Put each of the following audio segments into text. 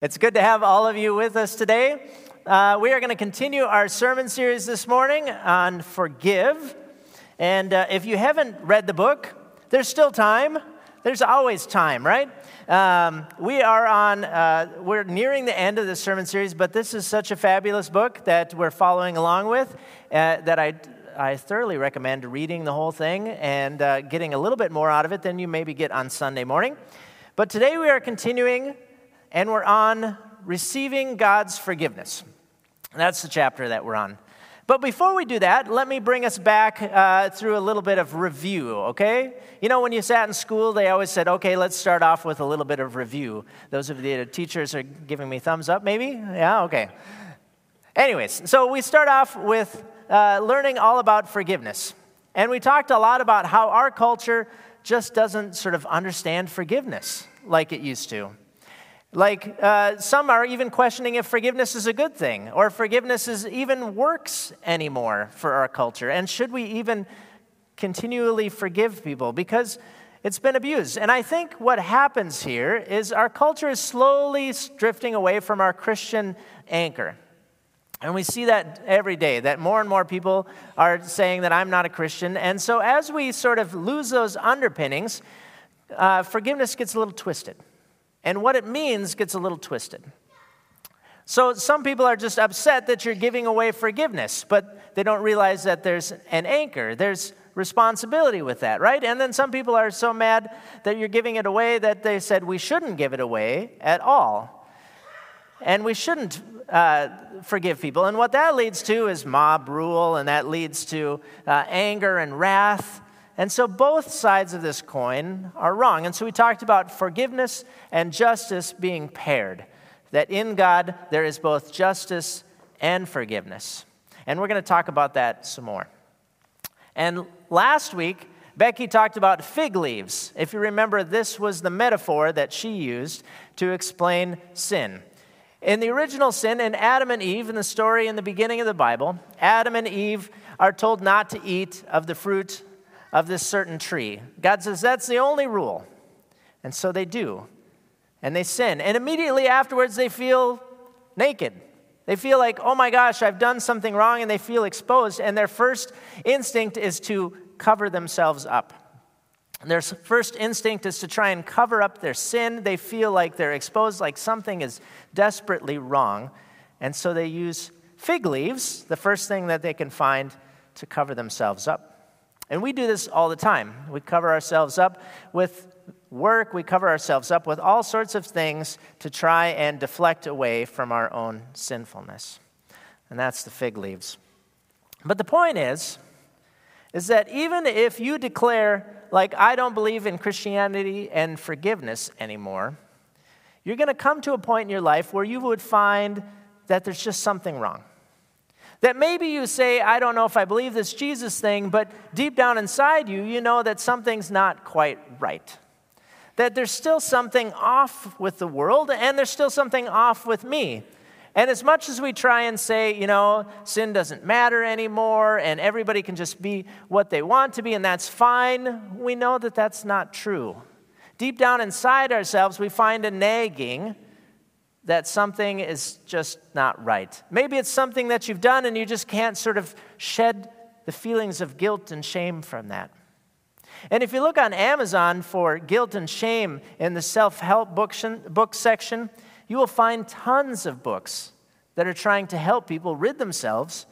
It's good to have all of you with us today. Uh, we are going to continue our sermon series this morning on forgive. And uh, if you haven't read the book, there's still time. There's always time, right? Um, we are on, uh, we're nearing the end of the sermon series, but this is such a fabulous book that we're following along with uh, that I, I thoroughly recommend reading the whole thing and uh, getting a little bit more out of it than you maybe get on Sunday morning. But today we are continuing and we're on receiving God's forgiveness. That's the chapter that we're on. But before we do that, let me bring us back uh, through a little bit of review, okay? You know, when you sat in school, they always said, okay, let's start off with a little bit of review. Those of the teachers are giving me thumbs up, maybe? Yeah, okay. Anyways, so we start off with uh, learning all about forgiveness. And we talked a lot about how our culture just doesn't sort of understand forgiveness like it used to. Like, uh, some are even questioning if forgiveness is a good thing or forgiveness is even works anymore for our culture. And should we even continually forgive people because it's been abused? And I think what happens here is our culture is slowly drifting away from our Christian anchor. And we see that every day, that more and more people are saying that I'm not a Christian. And so as we sort of lose those underpinnings, uh, forgiveness gets a little twisted and what it means gets a little twisted. So some people are just upset that you're giving away forgiveness, but they don't realize that there's an anchor. There's responsibility with that, right? And then some people are so mad that you're giving it away that they said we shouldn't give it away at all. And we shouldn't uh, forgive people. And what that leads to is mob rule, and that leads to uh, anger and wrath. And so both sides of this coin are wrong. And so we talked about forgiveness and justice being paired, that in God there is both justice and forgiveness. And we're going to talk about that some more. And last week, Becky talked about fig leaves. If you remember, this was the metaphor that she used to explain sin. In the original sin, in Adam and Eve, in the story in the beginning of the Bible, Adam and Eve are told not to eat of the fruit of this certain tree. God says that's the only rule. And so they do. And they sin. And immediately afterwards, they feel naked. They feel like, oh my gosh, I've done something wrong, and they feel exposed. And their first instinct is to cover themselves up. Their first instinct is to try and cover up their sin. They feel like they're exposed, like something is desperately wrong. And so they use fig leaves, the first thing that they can find, to cover themselves up. And we do this all the time. We cover ourselves up with work, we cover ourselves up with all sorts of things to try and deflect away from our own sinfulness. And that's the fig leaves. But the point is, is that even if you declare, like, I don't believe in Christianity and forgiveness anymore, you're going to come to a point in your life where you would find that there's just something wrong. That maybe you say, I don't know if I believe this Jesus thing, but deep down inside you, you know that something's not quite right. That there's still something off with the world, and there's still something off with me. And as much as we try and say, you know, sin doesn't matter anymore, and everybody can just be what they want to be, and that's fine, we know that that's not true. Deep down inside ourselves, we find a nagging that something is just not right. Maybe it's something that you've done and you just can't sort of shed the feelings of guilt and shame from that. And if you look on Amazon for guilt and shame in the self help book section, you will find tons of books that are trying to help people rid themselves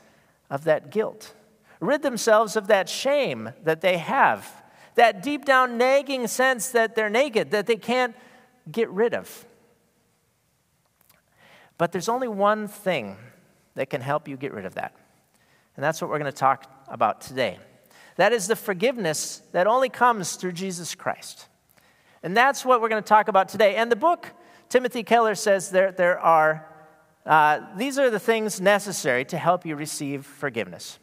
of that guilt, rid themselves of that shame that they have, that deep down nagging sense that they're naked, that they can't get rid of. But there's only one thing that can help you get rid of that. And that's what we're going to talk about today. That is the forgiveness that only comes through Jesus Christ. And that's what we're going to talk about today. And the book, Timothy Keller says there, there are, uh, these are the things necessary to help you receive forgiveness.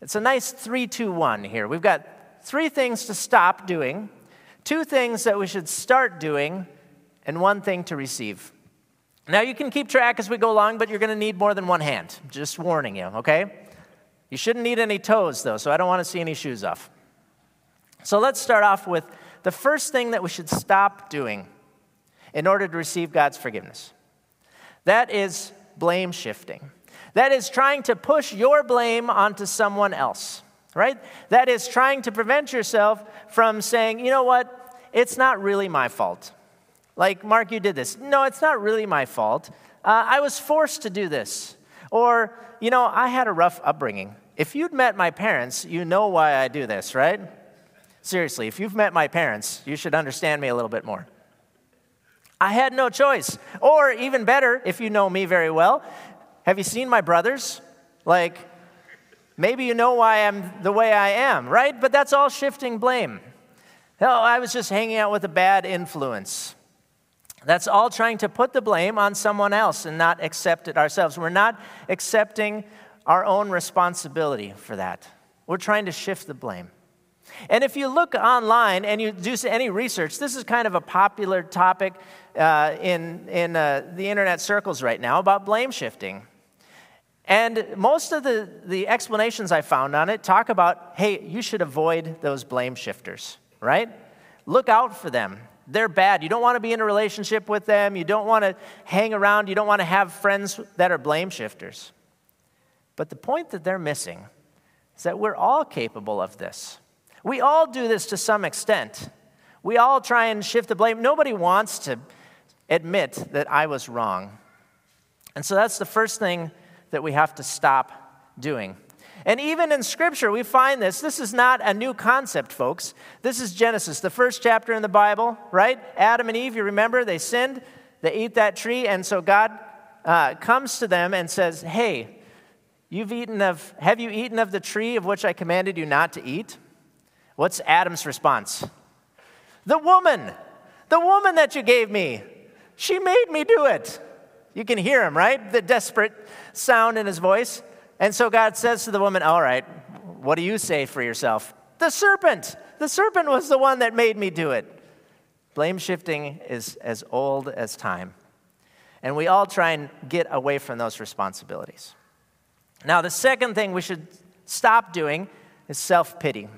It's a nice three, two, one here. We've got three things to stop doing, two things that we should start doing, and one thing to receive. Now, you can keep track as we go along, but you're going to need more than one hand. Just warning you, okay? You shouldn't need any toes, though, so I don't want to see any shoes off. So let's start off with the first thing that we should stop doing in order to receive God's forgiveness. That is blame shifting. That is trying to push your blame onto someone else, right? That is trying to prevent yourself from saying, you know what, it's not really my fault. Like, Mark, you did this. No, it's not really my fault. Uh, I was forced to do this. Or, you know, I had a rough upbringing. If you'd met my parents, you know why I do this, right? Seriously, if you've met my parents, you should understand me a little bit more. I had no choice. Or, even better, if you know me very well, have you seen my brothers? Like, maybe you know why I'm the way I am, right? But that's all shifting blame. Oh, I was just hanging out with a bad influence. That's all trying to put the blame on someone else and not accept it ourselves. We're not accepting our own responsibility for that. We're trying to shift the blame. And if you look online and you do any research, this is kind of a popular topic uh, in, in uh, the internet circles right now about blame shifting. And most of the, the explanations I found on it talk about hey, you should avoid those blame shifters, right? Look out for them. They're bad. You don't want to be in a relationship with them. You don't want to hang around. You don't want to have friends that are blame shifters. But the point that they're missing is that we're all capable of this. We all do this to some extent. We all try and shift the blame. Nobody wants to admit that I was wrong. And so that's the first thing that we have to stop doing. And even in Scripture, we find this. This is not a new concept, folks. This is Genesis, the first chapter in the Bible, right? Adam and Eve, you remember, they sinned, they ate that tree, and so God uh, comes to them and says, Hey, you've eaten of, have you eaten of the tree of which I commanded you not to eat? What's Adam's response? The woman, the woman that you gave me, she made me do it. You can hear him, right? The desperate sound in his voice. And so God says to the woman, All right, what do you say for yourself? The serpent. The serpent was the one that made me do it. Blame shifting is as old as time. And we all try and get away from those responsibilities. Now, the second thing we should stop doing is self pity.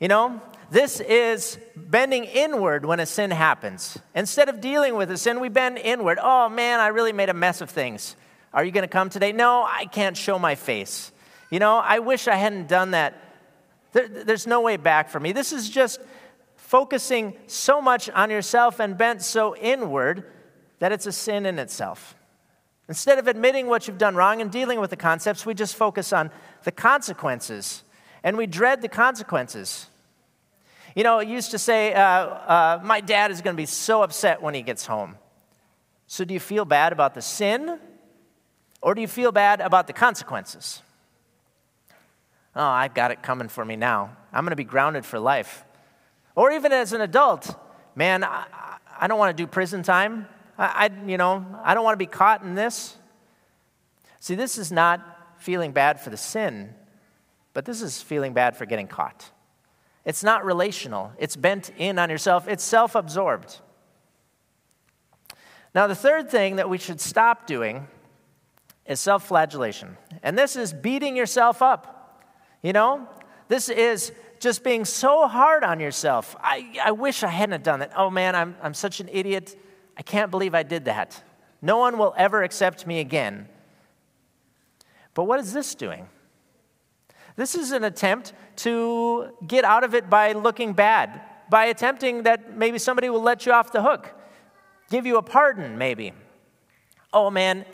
You know, this is bending inward when a sin happens. Instead of dealing with a sin, we bend inward. Oh man, I really made a mess of things. Are you going to come today? No, I can't show my face. You know, I wish I hadn't done that. There, there's no way back for me. This is just focusing so much on yourself and bent so inward that it's a sin in itself. Instead of admitting what you've done wrong and dealing with the concepts, we just focus on the consequences and we dread the consequences. You know, it used to say, uh, uh, My dad is going to be so upset when he gets home. So, do you feel bad about the sin, or do you feel bad about the consequences? Oh, I've got it coming for me now. I'm going to be grounded for life. Or even as an adult, man, I, I don't want to do prison time. I, I, you know, I don't want to be caught in this. See, this is not feeling bad for the sin, but this is feeling bad for getting caught. It's not relational, it's bent in on yourself, it's self absorbed. Now, the third thing that we should stop doing is self flagellation. And this is beating yourself up. You know, this is just being so hard on yourself. I, I wish I hadn't done that. Oh man, I'm, I'm such an idiot. I can't believe I did that. No one will ever accept me again. But what is this doing? This is an attempt to get out of it by looking bad, by attempting that maybe somebody will let you off the hook, give you a pardon, maybe. Oh man,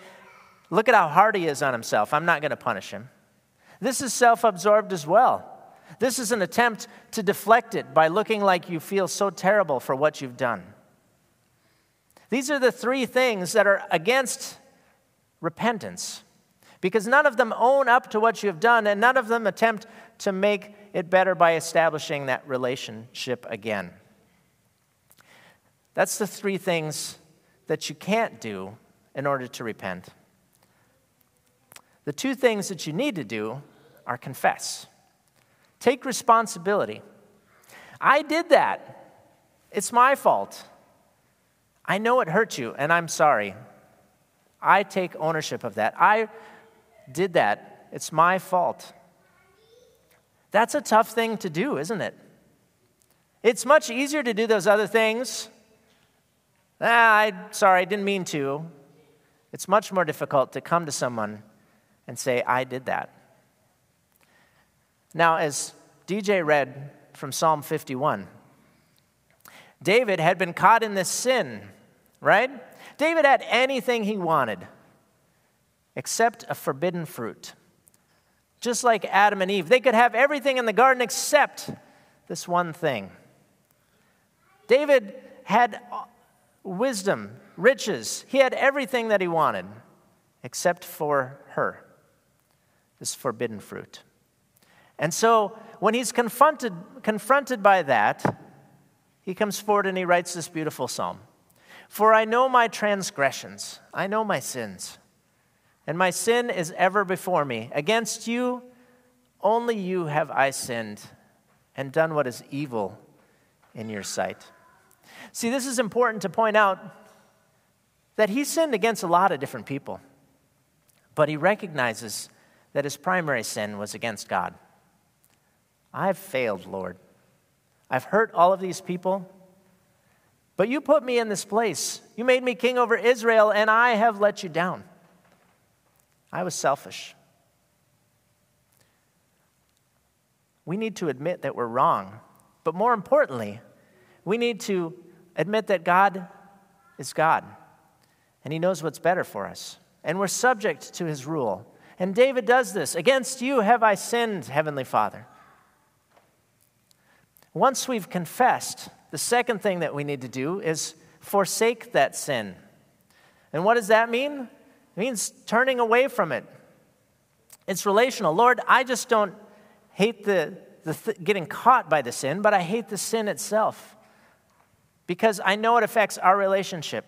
look at how hard he is on himself. I'm not going to punish him. This is self absorbed as well. This is an attempt to deflect it by looking like you feel so terrible for what you've done. These are the three things that are against repentance because none of them own up to what you have done, and none of them attempt to make it better by establishing that relationship again. That's the three things that you can't do in order to repent. The two things that you need to do are confess, take responsibility. I did that. It's my fault. I know it hurt you, and I'm sorry. I take ownership of that. I did that. It's my fault. That's a tough thing to do, isn't it? It's much easier to do those other things. Ah, I sorry, I didn't mean to. It's much more difficult to come to someone and say, I did that. Now, as DJ read from Psalm 51, David had been caught in this sin, right? David had anything he wanted except a forbidden fruit. Just like Adam and Eve, they could have everything in the garden except this one thing. David had wisdom, riches, he had everything that he wanted except for her, this forbidden fruit. And so when he's confronted, confronted by that, he comes forward and he writes this beautiful psalm For I know my transgressions, I know my sins, and my sin is ever before me. Against you, only you have I sinned and done what is evil in your sight. See, this is important to point out that he sinned against a lot of different people, but he recognizes that his primary sin was against God. I've failed, Lord. I've hurt all of these people, but you put me in this place. You made me king over Israel, and I have let you down. I was selfish. We need to admit that we're wrong, but more importantly, we need to admit that God is God, and He knows what's better for us, and we're subject to His rule. And David does this Against you have I sinned, Heavenly Father. Once we've confessed, the second thing that we need to do is forsake that sin. And what does that mean? It means turning away from it. It's relational. Lord, I just don't hate the, the th- getting caught by the sin, but I hate the sin itself because I know it affects our relationship.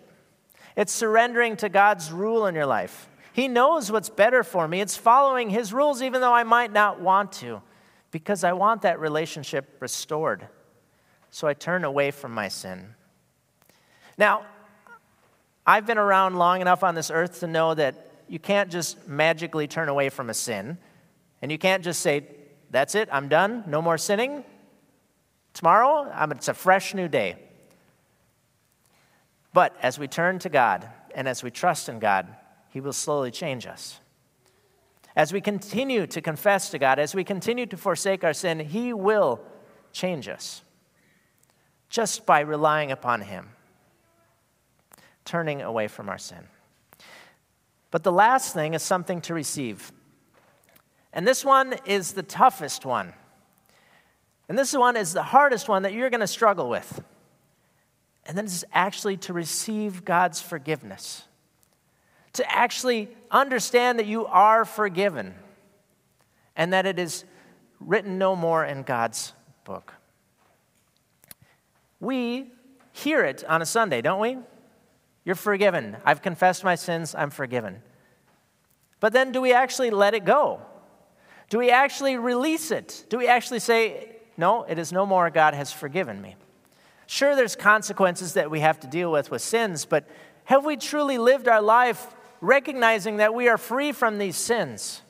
It's surrendering to God's rule in your life. He knows what's better for me. It's following His rules, even though I might not want to because I want that relationship restored. So I turn away from my sin. Now, I've been around long enough on this earth to know that you can't just magically turn away from a sin, and you can't just say, That's it, I'm done, no more sinning. Tomorrow, it's a fresh new day. But as we turn to God and as we trust in God, He will slowly change us. As we continue to confess to God, as we continue to forsake our sin, He will change us just by relying upon Him, turning away from our sin. But the last thing is something to receive. And this one is the toughest one. And this one is the hardest one that you're going to struggle with. And then it's actually to receive God's forgiveness to actually understand that you are forgiven and that it is written no more in God's book. We hear it on a Sunday, don't we? You're forgiven. I've confessed my sins, I'm forgiven. But then do we actually let it go? Do we actually release it? Do we actually say, no, it is no more, God has forgiven me? Sure, there's consequences that we have to deal with with sins, but have we truly lived our life recognizing that we are free from these sins.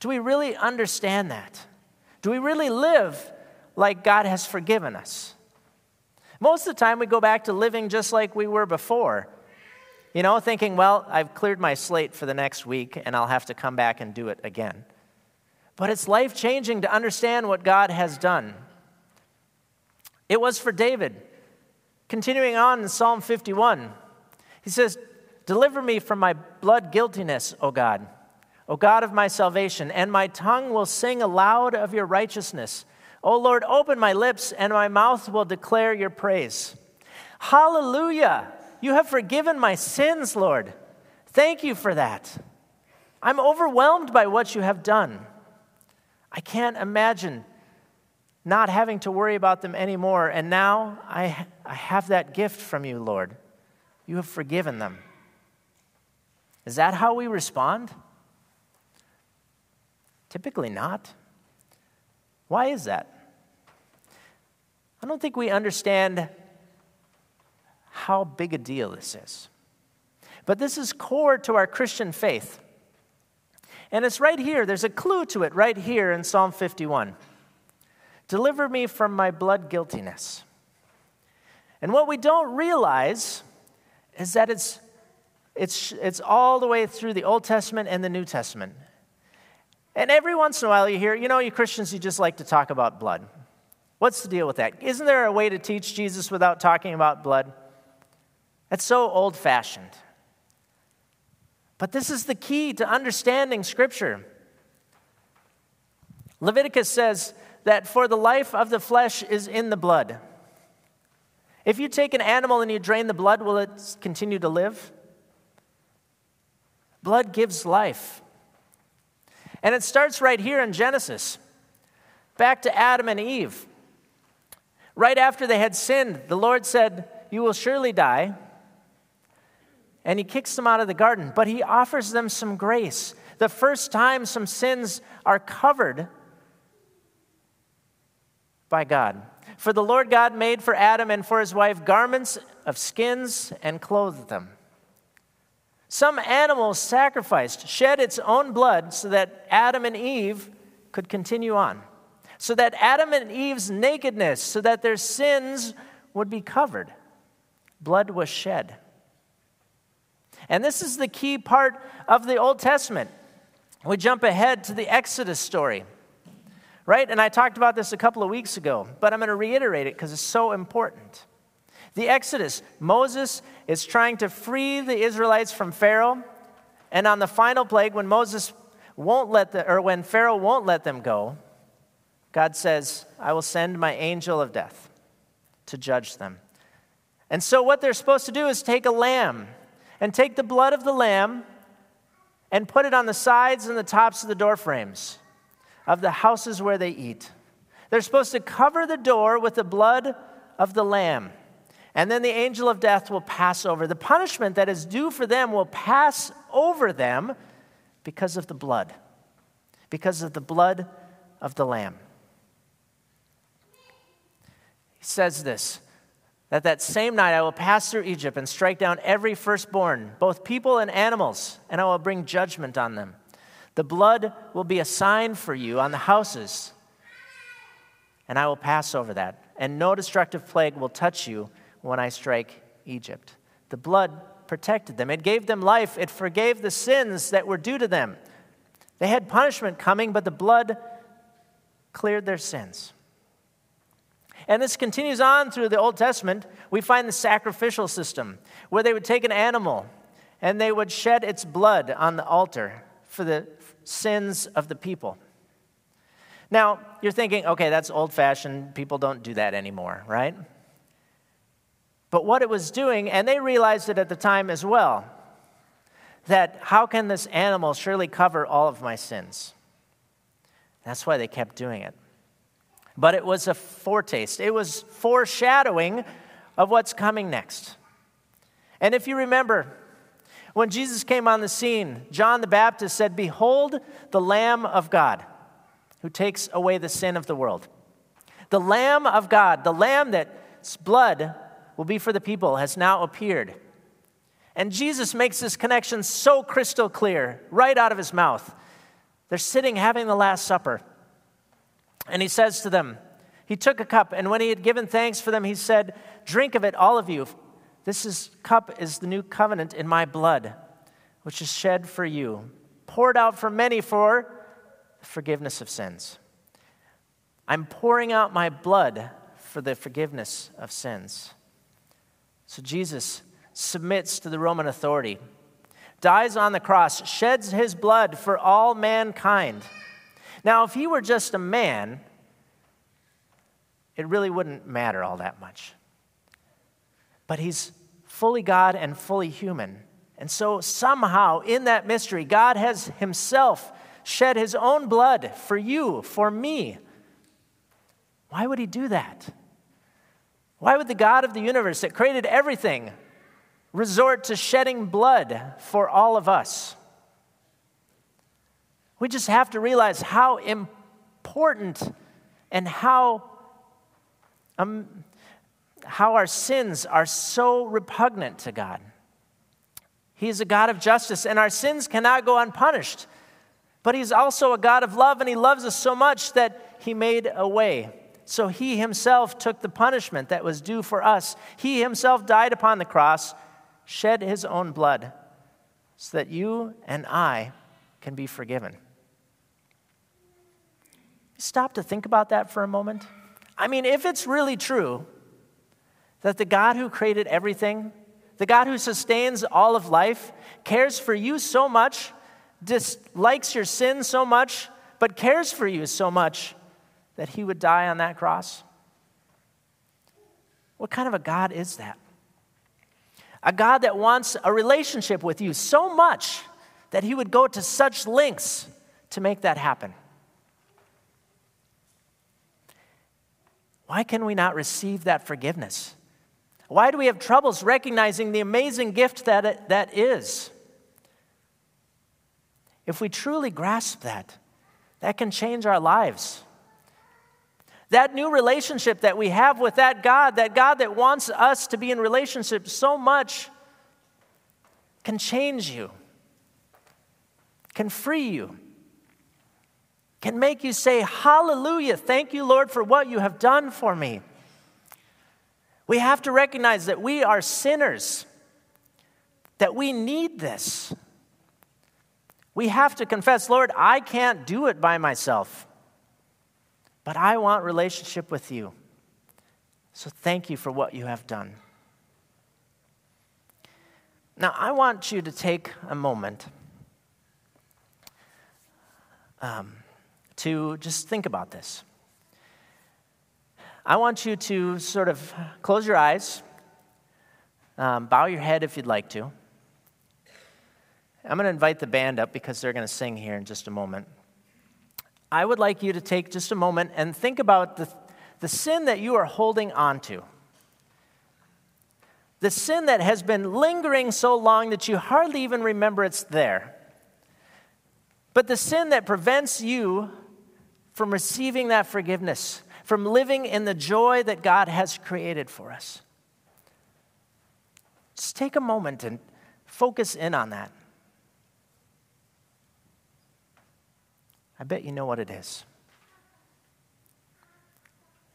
Do we really understand that? Do we really live like God has forgiven us? Most of the time, we go back to living just like we were before. You know, thinking, well, I've cleared my slate for the next week and I'll have to come back and do it again. But it's life changing to understand what God has done. It was for David. Continuing on in Psalm 51, he says, Deliver me from my blood guiltiness, O God, O God of my salvation, and my tongue will sing aloud of your righteousness. O Lord, open my lips, and my mouth will declare your praise. Hallelujah! You have forgiven my sins, Lord. Thank you for that. I'm overwhelmed by what you have done. I can't imagine not having to worry about them anymore. And now I, I have that gift from you, Lord. You have forgiven them. Is that how we respond? Typically not. Why is that? I don't think we understand how big a deal this is. But this is core to our Christian faith. And it's right here, there's a clue to it right here in Psalm 51. Deliver me from my blood guiltiness. And what we don't realize is that it's It's, it's all the way through the Old Testament and the New Testament. And every once in a while you hear, you know, you Christians, you just like to talk about blood. What's the deal with that? Isn't there a way to teach Jesus without talking about blood? That's so old fashioned. But this is the key to understanding Scripture. Leviticus says that for the life of the flesh is in the blood. If you take an animal and you drain the blood, will it continue to live? Blood gives life. And it starts right here in Genesis, back to Adam and Eve. Right after they had sinned, the Lord said, You will surely die. And he kicks them out of the garden, but he offers them some grace. The first time some sins are covered by God. For the Lord God made for Adam and for his wife garments of skins and clothed them. Some animal sacrificed, shed its own blood so that Adam and Eve could continue on. So that Adam and Eve's nakedness, so that their sins would be covered. Blood was shed. And this is the key part of the Old Testament. We jump ahead to the Exodus story right? And I talked about this a couple of weeks ago, but I'm going to reiterate it because it's so important. The Exodus, Moses is trying to free the Israelites from Pharaoh, and on the final plague, when Moses won't let the, or when Pharaoh won't let them go, God says, I will send my angel of death to judge them. And so, what they're supposed to do is take a lamb and take the blood of the lamb and put it on the sides and the tops of the door frames of the houses where they eat. They're supposed to cover the door with the blood of the lamb. And then the angel of death will pass over. The punishment that is due for them will pass over them because of the blood, because of the blood of the lamb. He says this that that same night I will pass through Egypt and strike down every firstborn, both people and animals, and I will bring judgment on them. The blood will be a sign for you on the houses, and I will pass over that. And no destructive plague will touch you when I strike Egypt. The blood protected them, it gave them life, it forgave the sins that were due to them. They had punishment coming, but the blood cleared their sins. And this continues on through the Old Testament. We find the sacrificial system where they would take an animal and they would shed its blood on the altar for the sins of the people. Now, you're thinking, okay, that's old fashioned. People don't do that anymore, right? But what it was doing, and they realized it at the time as well, that how can this animal surely cover all of my sins? That's why they kept doing it. But it was a foretaste, it was foreshadowing of what's coming next. And if you remember, when Jesus came on the scene, John the Baptist said, Behold the Lamb of God who takes away the sin of the world. The Lamb of God, the Lamb that's blood will be for the people, has now appeared. And Jesus makes this connection so crystal clear, right out of his mouth. They're sitting having the Last Supper. And he says to them, He took a cup, and when he had given thanks for them, he said, Drink of it, all of you. This is, cup is the new covenant in my blood, which is shed for you, poured out for many for the forgiveness of sins. I'm pouring out my blood for the forgiveness of sins. So Jesus submits to the Roman authority, dies on the cross, sheds his blood for all mankind. Now, if he were just a man, it really wouldn't matter all that much. But he's fully God and fully human. And so, somehow, in that mystery, God has Himself shed His own blood for you, for me. Why would He do that? Why would the God of the universe that created everything resort to shedding blood for all of us? We just have to realize how important and how um, how our sins are so repugnant to God. He is a God of justice, and our sins cannot go unpunished. But He's also a God of love, and He loves us so much that He made a way. So He Himself took the punishment that was due for us. He Himself died upon the cross, shed His own blood, so that you and I can be forgiven. Stop to think about that for a moment. I mean, if it's really true that the God who created everything, the God who sustains all of life, cares for you so much, dislikes your sin so much, but cares for you so much that he would die on that cross? What kind of a God is that? A God that wants a relationship with you so much that he would go to such lengths to make that happen. Why can we not receive that forgiveness? Why do we have troubles recognizing the amazing gift that it, that is? If we truly grasp that, that can change our lives. That new relationship that we have with that God, that God that wants us to be in relationship so much, can change you, can free you, can make you say, Hallelujah, thank you, Lord, for what you have done for me. We have to recognize that we are sinners, that we need this. We have to confess, Lord, I can't do it by myself. But I want relationship with you. So thank you for what you have done. Now, I want you to take a moment um, to just think about this. I want you to sort of close your eyes, um, bow your head if you'd like to. I'm going to invite the band up because they're going to sing here in just a moment. I would like you to take just a moment and think about the, the sin that you are holding on to. The sin that has been lingering so long that you hardly even remember it's there. But the sin that prevents you from receiving that forgiveness, from living in the joy that God has created for us. Just take a moment and focus in on that. I bet you know what it is.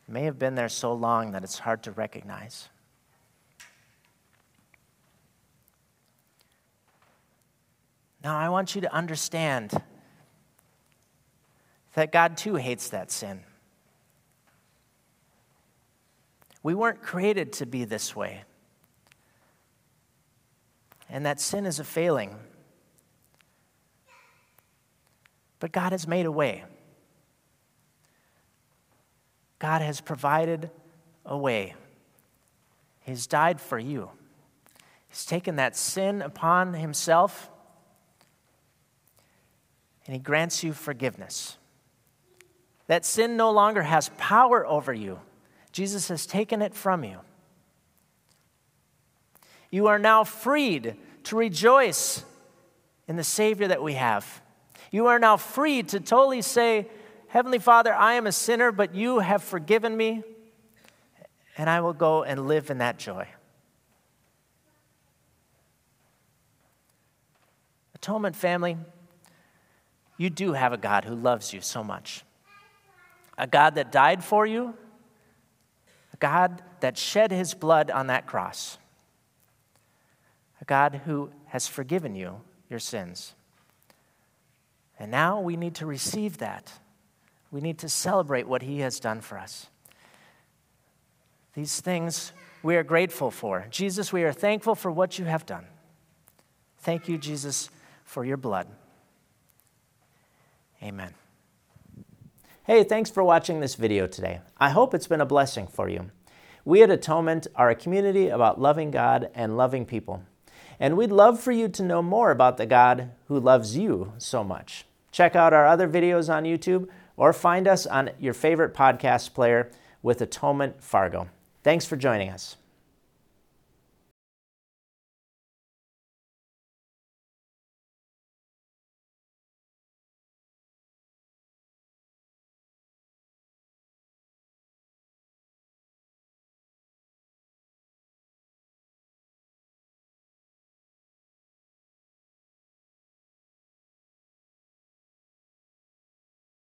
It may have been there so long that it's hard to recognize. Now, I want you to understand that God too hates that sin. We weren't created to be this way. And that sin is a failing. But God has made a way. God has provided a way. He's died for you. He's taken that sin upon himself and he grants you forgiveness. That sin no longer has power over you. Jesus has taken it from you. You are now freed to rejoice in the Savior that we have. You are now free to totally say, Heavenly Father, I am a sinner, but you have forgiven me, and I will go and live in that joy. Atonement family, you do have a God who loves you so much. A God that died for you, a God that shed his blood on that cross, a God who has forgiven you your sins. And now we need to receive that. We need to celebrate what He has done for us. These things we are grateful for. Jesus, we are thankful for what you have done. Thank you, Jesus, for your blood. Amen. Hey, thanks for watching this video today. I hope it's been a blessing for you. We at Atonement are a community about loving God and loving people. And we'd love for you to know more about the God who loves you so much. Check out our other videos on YouTube or find us on your favorite podcast player with Atonement Fargo. Thanks for joining us.